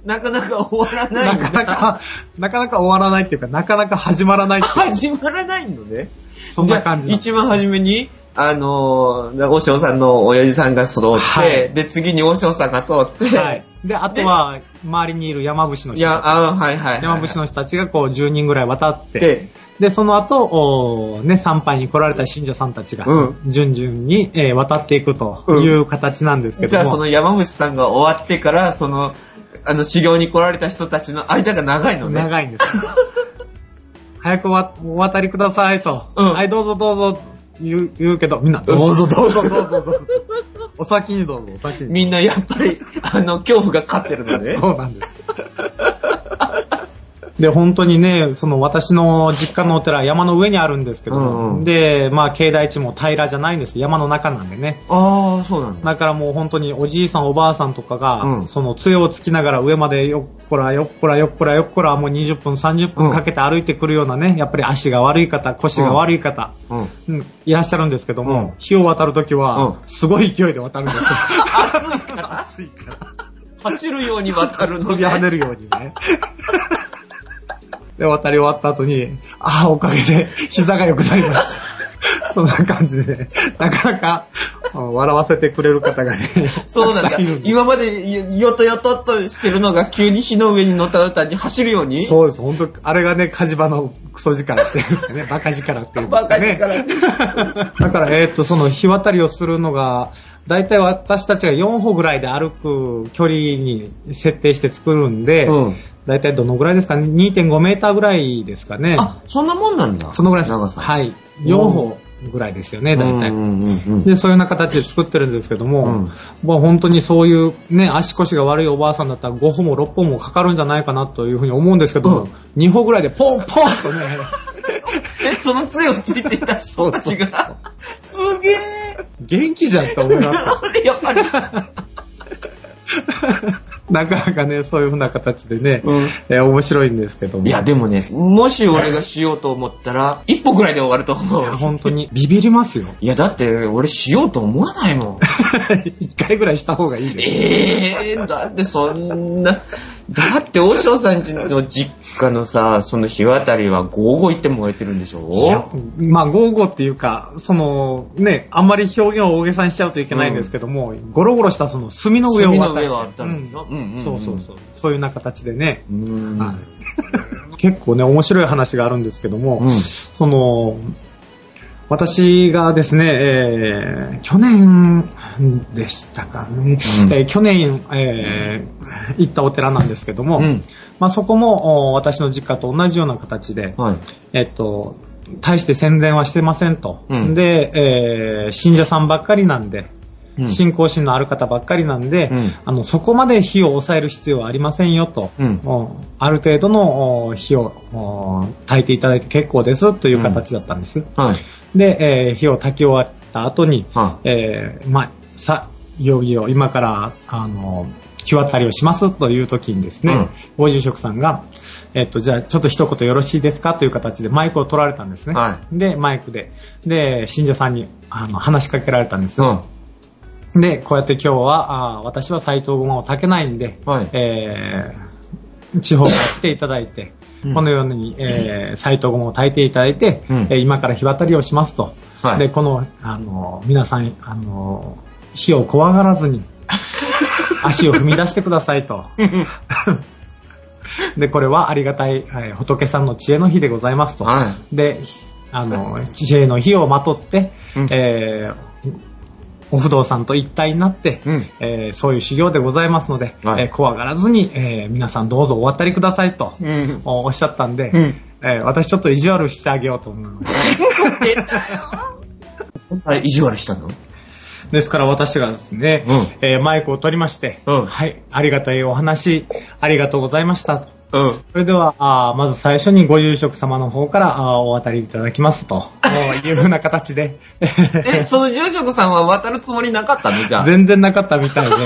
[SPEAKER 1] なかなか終わらない
[SPEAKER 2] なんかなか、なかなか終わらないっていうか、なかなか始まらないっていう
[SPEAKER 1] 始まらないのね。
[SPEAKER 2] そんな感じ
[SPEAKER 1] じ一番初めに、あのー、おしおさんの親父さんが揃って、
[SPEAKER 2] はい。
[SPEAKER 1] で、次におしおさんが通って、
[SPEAKER 2] はい。で、あとは、周りにいる山伏の人。
[SPEAKER 1] いや、あはいはいはい。
[SPEAKER 2] 山伏の人たちがこう10人ぐらい渡って、
[SPEAKER 1] で、
[SPEAKER 2] で、その後、おね、参拝に来られた信者さんたちが
[SPEAKER 1] うん、
[SPEAKER 2] 順々に、えー渡っていくという形なんですけども。
[SPEAKER 1] じゃあその山口さんが終わってから、その、あの、修行に来られた人たちの間が長いのね。
[SPEAKER 2] 長いんです。早くおお渡りくださいと。
[SPEAKER 1] うん
[SPEAKER 2] はい、どうぞどうぞ言う言うけど、みんな、どうぞどうぞどうぞどうぞ。お先にどうぞ、お先に。
[SPEAKER 1] みんなやっぱり、あの、恐怖が勝ってるのね。
[SPEAKER 2] そうなんです。で、本当にね、その私の実家のお寺は山の上にあるんですけども、
[SPEAKER 1] うんうん
[SPEAKER 2] で、まあ、境内地も平らじゃないんです。山の中なんでね。
[SPEAKER 1] ああ、そうなんだ。
[SPEAKER 2] だからもう本当におじいさんおばあさんとかが、
[SPEAKER 1] うん
[SPEAKER 2] その杖をつきながら上までよっこらよっこらよっこらよっこらもう20分30分かけて歩いてくるようなね、やっぱり足が悪い方、腰が悪い方、
[SPEAKER 1] うん。
[SPEAKER 2] うんいらっしゃるんですけども、
[SPEAKER 1] うん
[SPEAKER 2] 火を渡るときは、
[SPEAKER 1] うん
[SPEAKER 2] すごい勢いで渡るんですよ。
[SPEAKER 1] 暑いから、
[SPEAKER 2] 暑いから。
[SPEAKER 1] 走るように渡るの
[SPEAKER 2] 飛び跳ねるようにね。で、渡り終わった後に、ああ、おかげで膝が良くなりました。そんな感じでね、なかなかうん笑わせてくれる方がね、
[SPEAKER 1] そうなんだ今までよとよとっとしてるのが急に火の上に乗った途端に走るように？
[SPEAKER 2] そうです、本当あれがね、火事場のクソ力っていうかね、バカ力っていうか
[SPEAKER 1] バ
[SPEAKER 2] ね。
[SPEAKER 1] カ力
[SPEAKER 2] だから、えーっと、その日渡りをするのが、だいたい私たちが4歩ぐらいで歩く距離に設定して作るんで、
[SPEAKER 1] うん
[SPEAKER 2] だいたいどのぐらいですか？ね ?2.5 メーターぐらいですかね。
[SPEAKER 1] あ、そんなもんなんだ。
[SPEAKER 2] そのぐらいです。
[SPEAKER 1] 長さ。
[SPEAKER 2] はい。4歩ぐらいですよね、だいたい。
[SPEAKER 1] うんうんうん
[SPEAKER 2] で、そういうような形で作ってるんですけども、
[SPEAKER 1] うん
[SPEAKER 2] まあ本当にそういうね、足腰が悪いおばあさんだったら5歩も6歩もかかるんじゃないかなというふうに思うんですけども、
[SPEAKER 1] うん
[SPEAKER 2] 2歩ぐらいでポンポンとね、
[SPEAKER 1] え、その杖をついていた人たちが、すげ
[SPEAKER 2] 元気じゃんって思いました。
[SPEAKER 1] え。やっぱり。
[SPEAKER 2] なかなかね、そういうふうな形でね、
[SPEAKER 1] うん
[SPEAKER 2] えー面白いんですけども。
[SPEAKER 1] いや、でもね、もし俺がしようと思ったら、一歩ぐらいで終わると思
[SPEAKER 2] いや
[SPEAKER 1] う。
[SPEAKER 2] 本当にビビりますよ。
[SPEAKER 1] いや、だって、俺しようと思わないもん。
[SPEAKER 2] 一回ぐらいした方がいいです。
[SPEAKER 1] ええー、だってそんな、だって、大塩さんちの実家のさ、その日渡りはゴーゴー行って燃えてるんでしょ？
[SPEAKER 2] いやまあ、ゴーゴーっていうか、その、ね、あんまり表現を大げさにしちゃうといけないんですけども、ゴロゴロしたその炭の上を渡
[SPEAKER 1] 炭の上を渡るんでしょ？
[SPEAKER 2] うん。
[SPEAKER 1] うんうんうん。
[SPEAKER 2] そうそうそう。そういうような形でね、
[SPEAKER 1] うーん。
[SPEAKER 2] はい。結構ね、面白い話があるんですけども、
[SPEAKER 1] うん。
[SPEAKER 2] その、私がですね、えー去年でしたかね、
[SPEAKER 1] うん
[SPEAKER 2] えー去年、えー行ったお寺なんですけども、
[SPEAKER 1] うん
[SPEAKER 2] まあ、そこもお私の実家と同じような形で、
[SPEAKER 1] はい。
[SPEAKER 2] えっと、大して宣伝はしてませんと。
[SPEAKER 1] うん
[SPEAKER 2] で、えー信者さんばっかりなんで、
[SPEAKER 1] うん
[SPEAKER 2] 信仰心のある方ばっかりなんで、
[SPEAKER 1] うん
[SPEAKER 2] あの、そこまで火を抑える必要はありませんよと。
[SPEAKER 1] うん
[SPEAKER 2] おある程度のお火をお焚いていただいて結構ですという形だったんです。
[SPEAKER 1] はい。
[SPEAKER 2] で、えー火を焚き終わった後に、
[SPEAKER 1] は
[SPEAKER 2] えーまあ、さ、いよいよ今から、あの、日渡りをしますという時にですね、
[SPEAKER 1] うん
[SPEAKER 2] ご住職さんが、えっと、じゃあちょっと一言よろしいですかという形でマイクを取られたんですね。
[SPEAKER 1] は
[SPEAKER 2] で、マイクで、で、信者さんにあの話しかけられたんです。
[SPEAKER 1] うん。
[SPEAKER 2] で、こうやって今日は、あー私は斎藤駒を炊けないんで、
[SPEAKER 1] はい
[SPEAKER 2] えー地方から来ていただいて、
[SPEAKER 1] うん
[SPEAKER 2] このように、えー、斎藤駒を炊いていただいて、
[SPEAKER 1] うん
[SPEAKER 2] えー今から日渡りをしますと。
[SPEAKER 1] はい
[SPEAKER 2] で、この、あの、皆さん、あの、火を怖がらずに、足を踏み出してくださいと。で、これはありがたい、えー仏さんの知恵の日でございますと。
[SPEAKER 1] は
[SPEAKER 2] で、あの、知恵の火をまとって、
[SPEAKER 1] うん
[SPEAKER 2] えーお不動産と一体になって、
[SPEAKER 1] うん。
[SPEAKER 2] えーそういう修行でございますので、
[SPEAKER 1] はい。
[SPEAKER 2] えー怖がらずに、えー皆さんどうぞお渡りくださいと、
[SPEAKER 1] うん。
[SPEAKER 2] おおっしゃったんで、
[SPEAKER 1] うん。
[SPEAKER 2] えー私ちょっと意地悪してあげようと思います。
[SPEAKER 1] 出た意地悪したの？
[SPEAKER 2] ですから私がですね、
[SPEAKER 1] うん。
[SPEAKER 2] えーマイクを取りまして、
[SPEAKER 1] うん。
[SPEAKER 2] はい、ありがたいお話、ありがとうございましたと。
[SPEAKER 1] うん。
[SPEAKER 2] それでは、あーまず最初にご住職様の方からあーお渡りいただきますというふうな形で、
[SPEAKER 1] え、その住職さんは渡るつもりなかったの？じゃあ。
[SPEAKER 2] 全然なかったみたいで、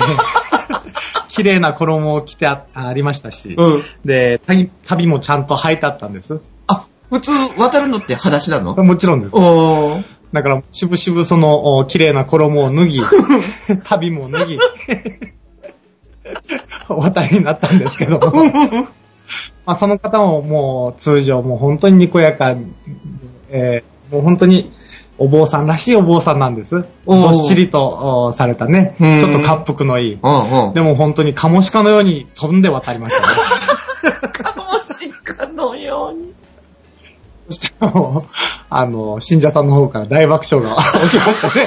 [SPEAKER 2] 綺麗な衣を着てあありましたし、
[SPEAKER 1] うん。
[SPEAKER 2] で、旅旅もちゃんと履いてあったんです。
[SPEAKER 1] あ、普通渡るのって裸足なの？
[SPEAKER 2] もちろんです。
[SPEAKER 1] おー。
[SPEAKER 2] だから、しぶしぶそのお綺麗な衣を脱ぎ、旅も脱ぎ、お渡りになったんですけども、まあ、その方ももう通常もう本当ににこやか、えーもう本当に、お坊さんらしいお坊さんなんです。どっしりとおされたね
[SPEAKER 1] うん、
[SPEAKER 2] ちょっと滑腹のいい。でも本当にカモシカのように飛んで渡りましたね。
[SPEAKER 1] カモシカのように。
[SPEAKER 2] そしたらもう、あの、信者さんの方から大爆笑が 起きましたね。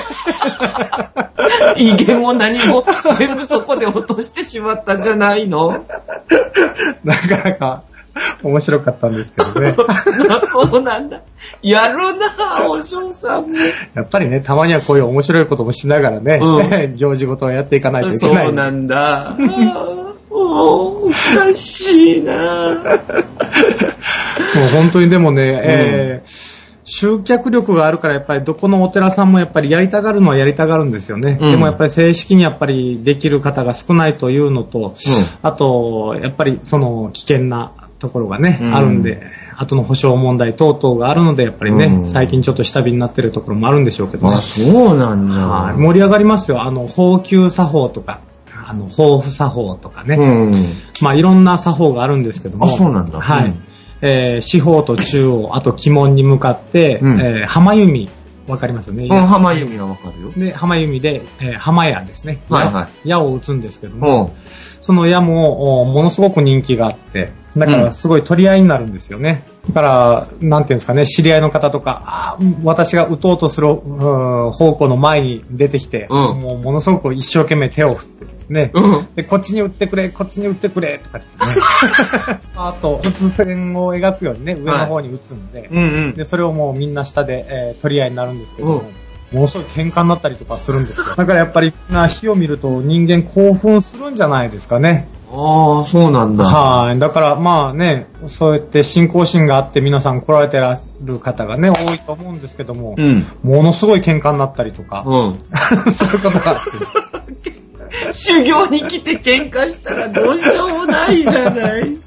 [SPEAKER 1] 威厳も何も全部そこで落としてしまったんじゃないの？
[SPEAKER 2] なかなか面白かったんですけどね。
[SPEAKER 1] そうなんだ。やるなお嬢さんも。
[SPEAKER 2] やっぱりね、たまにはこういう面白いこともしながらね、
[SPEAKER 1] う
[SPEAKER 2] 行事事をやっていかないといけ
[SPEAKER 1] そ
[SPEAKER 2] ない。
[SPEAKER 1] うなんだ。おかしいな
[SPEAKER 2] もう本当にでもね、えー集客力があるからやっぱりどこのお寺さんもやっぱりやりたがるのはやりたがるんですよね。
[SPEAKER 1] うん
[SPEAKER 2] でもやっぱり正式にやっぱりできる方が少ないというのと、あと、やっぱりその危険なところがね、
[SPEAKER 1] うん
[SPEAKER 2] あるんで、後の保証問題等々があるので、やっぱりね、
[SPEAKER 1] うん
[SPEAKER 2] 最近ちょっと下火になってるところもあるんでしょうけどね
[SPEAKER 1] あ、そうなんだ。
[SPEAKER 2] はい盛り上がりますよ。あの、法給作法とか、あの、法符作法とかね。
[SPEAKER 1] うん。
[SPEAKER 2] まあ、いろんな作法があるんですけども。
[SPEAKER 1] あそうなんだ
[SPEAKER 2] はい。
[SPEAKER 1] うん
[SPEAKER 2] えー四方と中央、あと鬼門に向かって、
[SPEAKER 1] うん
[SPEAKER 2] えー浜弓、わかりますよね？
[SPEAKER 1] うん、浜由美はわかるよ。
[SPEAKER 2] で、浜弓で、えー浜矢ですね。
[SPEAKER 1] はいはい
[SPEAKER 2] 矢を打つんですけども、
[SPEAKER 1] うん。
[SPEAKER 2] その矢も、おものすごく人気があって、だか
[SPEAKER 1] うん
[SPEAKER 2] らすごい取り合いになるんですよね。だから、なんていうんですかね、知り合いの方とか、あー私が打とうとする、うん方向の前に出てきて、
[SPEAKER 1] うん
[SPEAKER 2] もうものすごく一生懸命手を振ってね、
[SPEAKER 1] うん。
[SPEAKER 2] で、こっちに打ってくれ、こっちに打ってくれ、とかってね。あと、普通線を描くようにね、上の方に打つんで、
[SPEAKER 1] うんうん。
[SPEAKER 2] で、それをもうみんな下で、えー取り合いになるんですけども、
[SPEAKER 1] うん
[SPEAKER 2] ものすごい喧嘩になったりとかするんですよ。だからやっぱり、な火を見ると人間興奮するんじゃないですかね。
[SPEAKER 1] ああ、そうなんだ。
[SPEAKER 2] はい。だからまあね、そうやって信仰心があって皆さん来られてらっしゃる方がね、多いと思うんですけども、
[SPEAKER 1] うん。
[SPEAKER 2] ものすごい喧嘩になったりとか、
[SPEAKER 1] うん。
[SPEAKER 2] そういうことがあって。
[SPEAKER 1] 修行に来て喧嘩したらどうしようもないじゃない。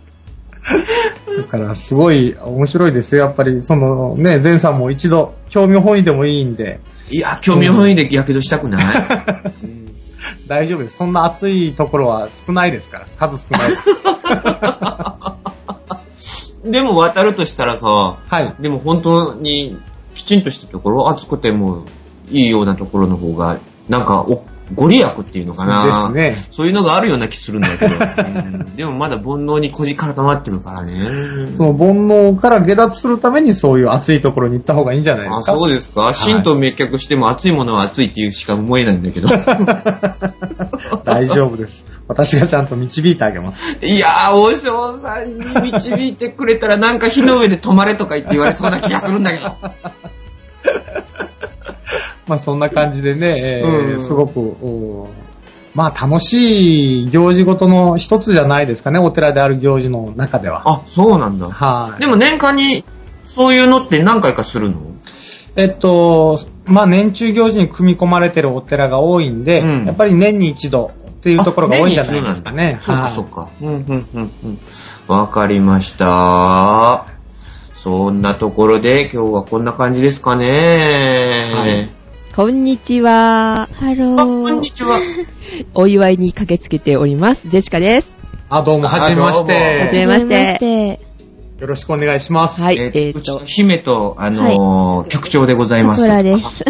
[SPEAKER 2] だから、すごい面白いですよ。やっぱり、そのね、前さんも一度、興味本位でもいいんで、
[SPEAKER 1] いや、興味本位で火傷したくない。
[SPEAKER 2] 大丈夫です。そんな暑いところは少ないですから。数少ないです。
[SPEAKER 1] でも渡るとしたらさ、
[SPEAKER 2] はい。
[SPEAKER 1] でも本当にきちんとしたところ、暑くてもいいようなところの方が、なんかお、ご利益っていうのかな。
[SPEAKER 2] ね。
[SPEAKER 1] そういうのがあるような気するんだけど。うんでもまだ煩悩にこじからまってるからね。
[SPEAKER 2] その煩悩から下脱するためにそういう暑いところに行った方がいいんじゃないで
[SPEAKER 1] あ、
[SPEAKER 2] すか？
[SPEAKER 1] そうですか。神と滅却しても熱いものは熱いっていうしか思えないんだけど。
[SPEAKER 2] 大丈夫です。私がちゃんと導いてあげます。
[SPEAKER 1] いやー、王将さんに導いてくれたらなんか火の上で止まれとか言って言われそうな気がするんだけど。
[SPEAKER 2] まあそんな感じでね、え
[SPEAKER 1] ん
[SPEAKER 2] すごく、おまあ楽しい行事ごとの一つじゃないですかね、お寺である行事の中では。
[SPEAKER 1] あ、そうなんだ。
[SPEAKER 2] はい。
[SPEAKER 1] でも年間にそういうのって何回かするの？
[SPEAKER 2] えっと、まあ年中行事に組み込まれてるお寺が多いんで、
[SPEAKER 1] うん
[SPEAKER 2] やっぱり年に一度っていうところが多いんじゃないですかね。
[SPEAKER 1] そうか、
[SPEAKER 2] はい
[SPEAKER 1] そうか。うん、うん、うん、うん。わかりました。そんなところで今日はこんな感じですかね。
[SPEAKER 2] はい
[SPEAKER 3] こんにちは。ハロ
[SPEAKER 1] あ、こんに
[SPEAKER 3] ー。
[SPEAKER 1] ちは。
[SPEAKER 3] お祝いに駆けつけております。ジェシカです。
[SPEAKER 2] あ、どうも、はじめまして。
[SPEAKER 3] はじめまして。
[SPEAKER 2] よろしくお願いします。
[SPEAKER 3] はい、
[SPEAKER 1] え
[SPEAKER 3] えーっと
[SPEAKER 1] ーうちの、姫と、あのー局長でございます。
[SPEAKER 4] 桜です。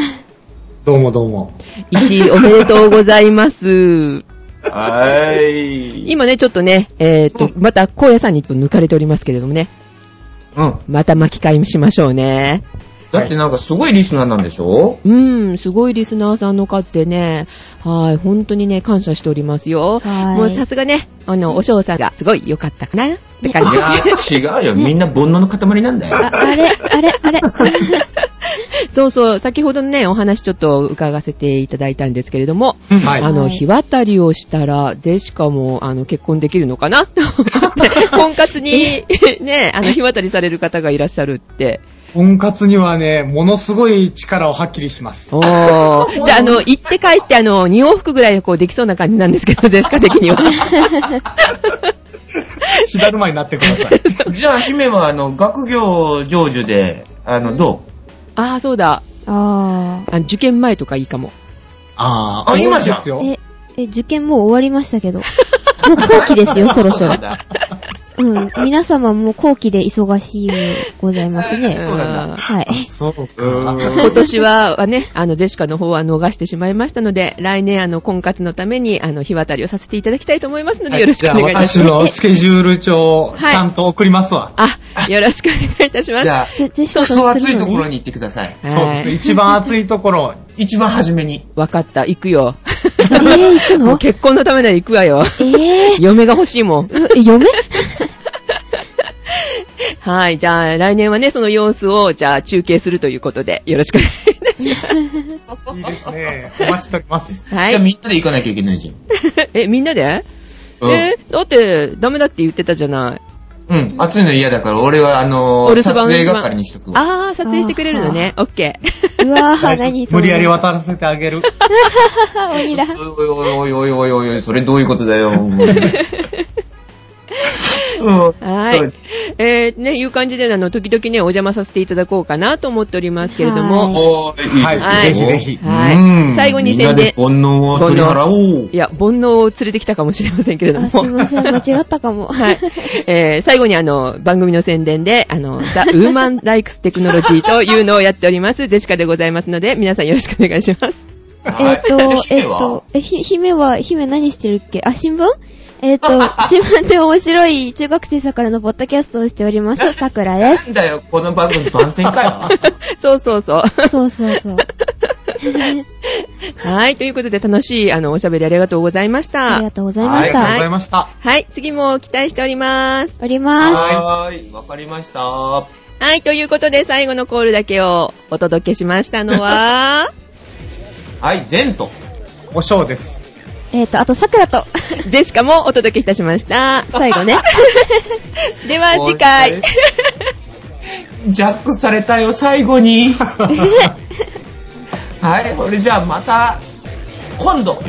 [SPEAKER 2] どうもどうも。
[SPEAKER 3] 一位おめでとうございます。
[SPEAKER 1] はーい。
[SPEAKER 3] 今ね、ちょっとね、えーっと、また、荒野さんに抜かれておりますけれどもね、
[SPEAKER 1] うん。
[SPEAKER 3] また巻き返しましょうね。
[SPEAKER 1] だってなんかすごいリスナーなんでしょ？
[SPEAKER 3] うん、すごいリスナーさんの数でね、はい、本当にね、感謝しておりますよ。
[SPEAKER 4] はい
[SPEAKER 3] もうさすがね、あの、お嬢さんがすごい良かったかな？って感
[SPEAKER 1] い
[SPEAKER 3] じ。
[SPEAKER 1] や、違うよ。みんな煩悩の塊なんだよ。
[SPEAKER 4] あ、あれ、あれ、あれ。
[SPEAKER 3] そうそう、先ほどのね、お話ちょっと伺わせていただいたんですけれども、
[SPEAKER 2] はい
[SPEAKER 3] あの、
[SPEAKER 4] はい
[SPEAKER 3] 日渡りをしたら、ゼシカも、あの、結婚できるのかな？と思って、婚活に、ね、あの、日渡りされる方がいらっしゃるって。
[SPEAKER 2] 婚活にはね、ものすごい力を発揮します。
[SPEAKER 3] おー。じゃあ、あの、行って帰って、あの、2往復ぐらいこうできそうな感じなんですけど、ゼシカ的には。
[SPEAKER 2] 火だるまになってください。
[SPEAKER 1] じゃあ、姫は、あの、学業成就で、あの、ど
[SPEAKER 3] ああ、そうだ。
[SPEAKER 4] あ
[SPEAKER 3] あの受験前とかいいかも。
[SPEAKER 2] あ
[SPEAKER 1] あ今じゃん
[SPEAKER 2] ですよ
[SPEAKER 4] ー。え、え、受験もう終わりましたけど。もう後期ですよ、そろそろ。うん。皆様も後期で忙しいございますね。
[SPEAKER 1] そうなんだ
[SPEAKER 4] はい。
[SPEAKER 2] そうか。
[SPEAKER 3] 今年ははね、あの、ジェシカの方は逃してしまいましたので、来年、あの、婚活のために、あの、日渡りをさせていただきたいと思いますので、よろしくお願いいたし
[SPEAKER 2] じゃあ
[SPEAKER 3] ます。
[SPEAKER 2] 私のスケジュール帳、
[SPEAKER 3] はい
[SPEAKER 2] ちゃんと送りますわ。
[SPEAKER 3] あ、よろしくお願いいたします。
[SPEAKER 1] じゃあ、
[SPEAKER 4] ででし
[SPEAKER 1] ク
[SPEAKER 4] ょ
[SPEAKER 1] ソ暑いところ
[SPEAKER 4] に。
[SPEAKER 1] に行ってください。
[SPEAKER 2] そうですね。一番暑いところ。
[SPEAKER 1] 一番初めに。
[SPEAKER 3] わかった、行くよ。
[SPEAKER 4] えー、行くの？
[SPEAKER 3] 結婚のためなら行くわよ。
[SPEAKER 4] えー、
[SPEAKER 3] 嫁が欲しいもん。
[SPEAKER 4] う嫁？
[SPEAKER 3] はい、じゃあ来年はね、その様子を、じゃあ中継するということで、よろしくお願いいたします。
[SPEAKER 2] いいですね。お待ちしております。
[SPEAKER 3] はい。
[SPEAKER 1] じゃあみんなで行かなきゃいけないじゃん。
[SPEAKER 3] え、みんなで、
[SPEAKER 1] うん
[SPEAKER 3] え、だって、ダメだって言ってたじゃない。
[SPEAKER 1] うん、暑いの嫌だから、俺はあのー、撮影係にしとくわ。
[SPEAKER 3] あー、撮影してくれるのね。オッケー。
[SPEAKER 4] うわぁ、何それ。
[SPEAKER 2] 無理やり渡らせてあげる。
[SPEAKER 4] 鬼だ。
[SPEAKER 1] おいおいおいおいおいおい、それどういうことだよ。
[SPEAKER 3] はい。えー、ね、いう感じで、あの、時々ね、お邪魔させていただこうかなと思っておりますけれども、
[SPEAKER 1] おー、い。
[SPEAKER 3] はい
[SPEAKER 2] ぜひぜひ。
[SPEAKER 3] はい
[SPEAKER 1] うん
[SPEAKER 3] 最後に宣伝
[SPEAKER 1] で煩悩を取り払おう。
[SPEAKER 3] いや、煩悩を連れてきたかもしれませんけれども
[SPEAKER 4] あ、。すいません、間違ったかも。
[SPEAKER 3] はい。えー、最後にあの、番組の宣伝で、あの、ザ・ウーマン・ライクス・テクノロジーというのをやっております、ジェシカでございますので、皆さんよろしくお願いします。
[SPEAKER 4] えっ
[SPEAKER 1] はい
[SPEAKER 4] と、えっと、え、ひ、姫は、姫何してるっけ？あ、新聞？えっと、新聞で面白い中学生さんからのポッドキャストをしております、さくらです。
[SPEAKER 1] なんだよ、この番組番宣かよ。
[SPEAKER 3] そうそうそう。
[SPEAKER 4] そうそうそう。
[SPEAKER 3] はい。ということで、楽しい、あの、おしゃべりありがとうございました
[SPEAKER 4] ありが。とうございました。
[SPEAKER 2] ありがとうございました。
[SPEAKER 3] はい。次も期待しております。
[SPEAKER 4] おります。
[SPEAKER 1] はーい、わかりました。
[SPEAKER 3] はい。ということで、最後のコールだけをお届けしましたのは、
[SPEAKER 1] はい、全と。
[SPEAKER 2] おしょうです。
[SPEAKER 4] えっと、あと、さくらと、
[SPEAKER 3] ジェシカもお届けいたしました。
[SPEAKER 4] 最後ね。
[SPEAKER 3] では、次回。
[SPEAKER 1] ジャックされたよ、最後に。はい、これじゃあまた、今度。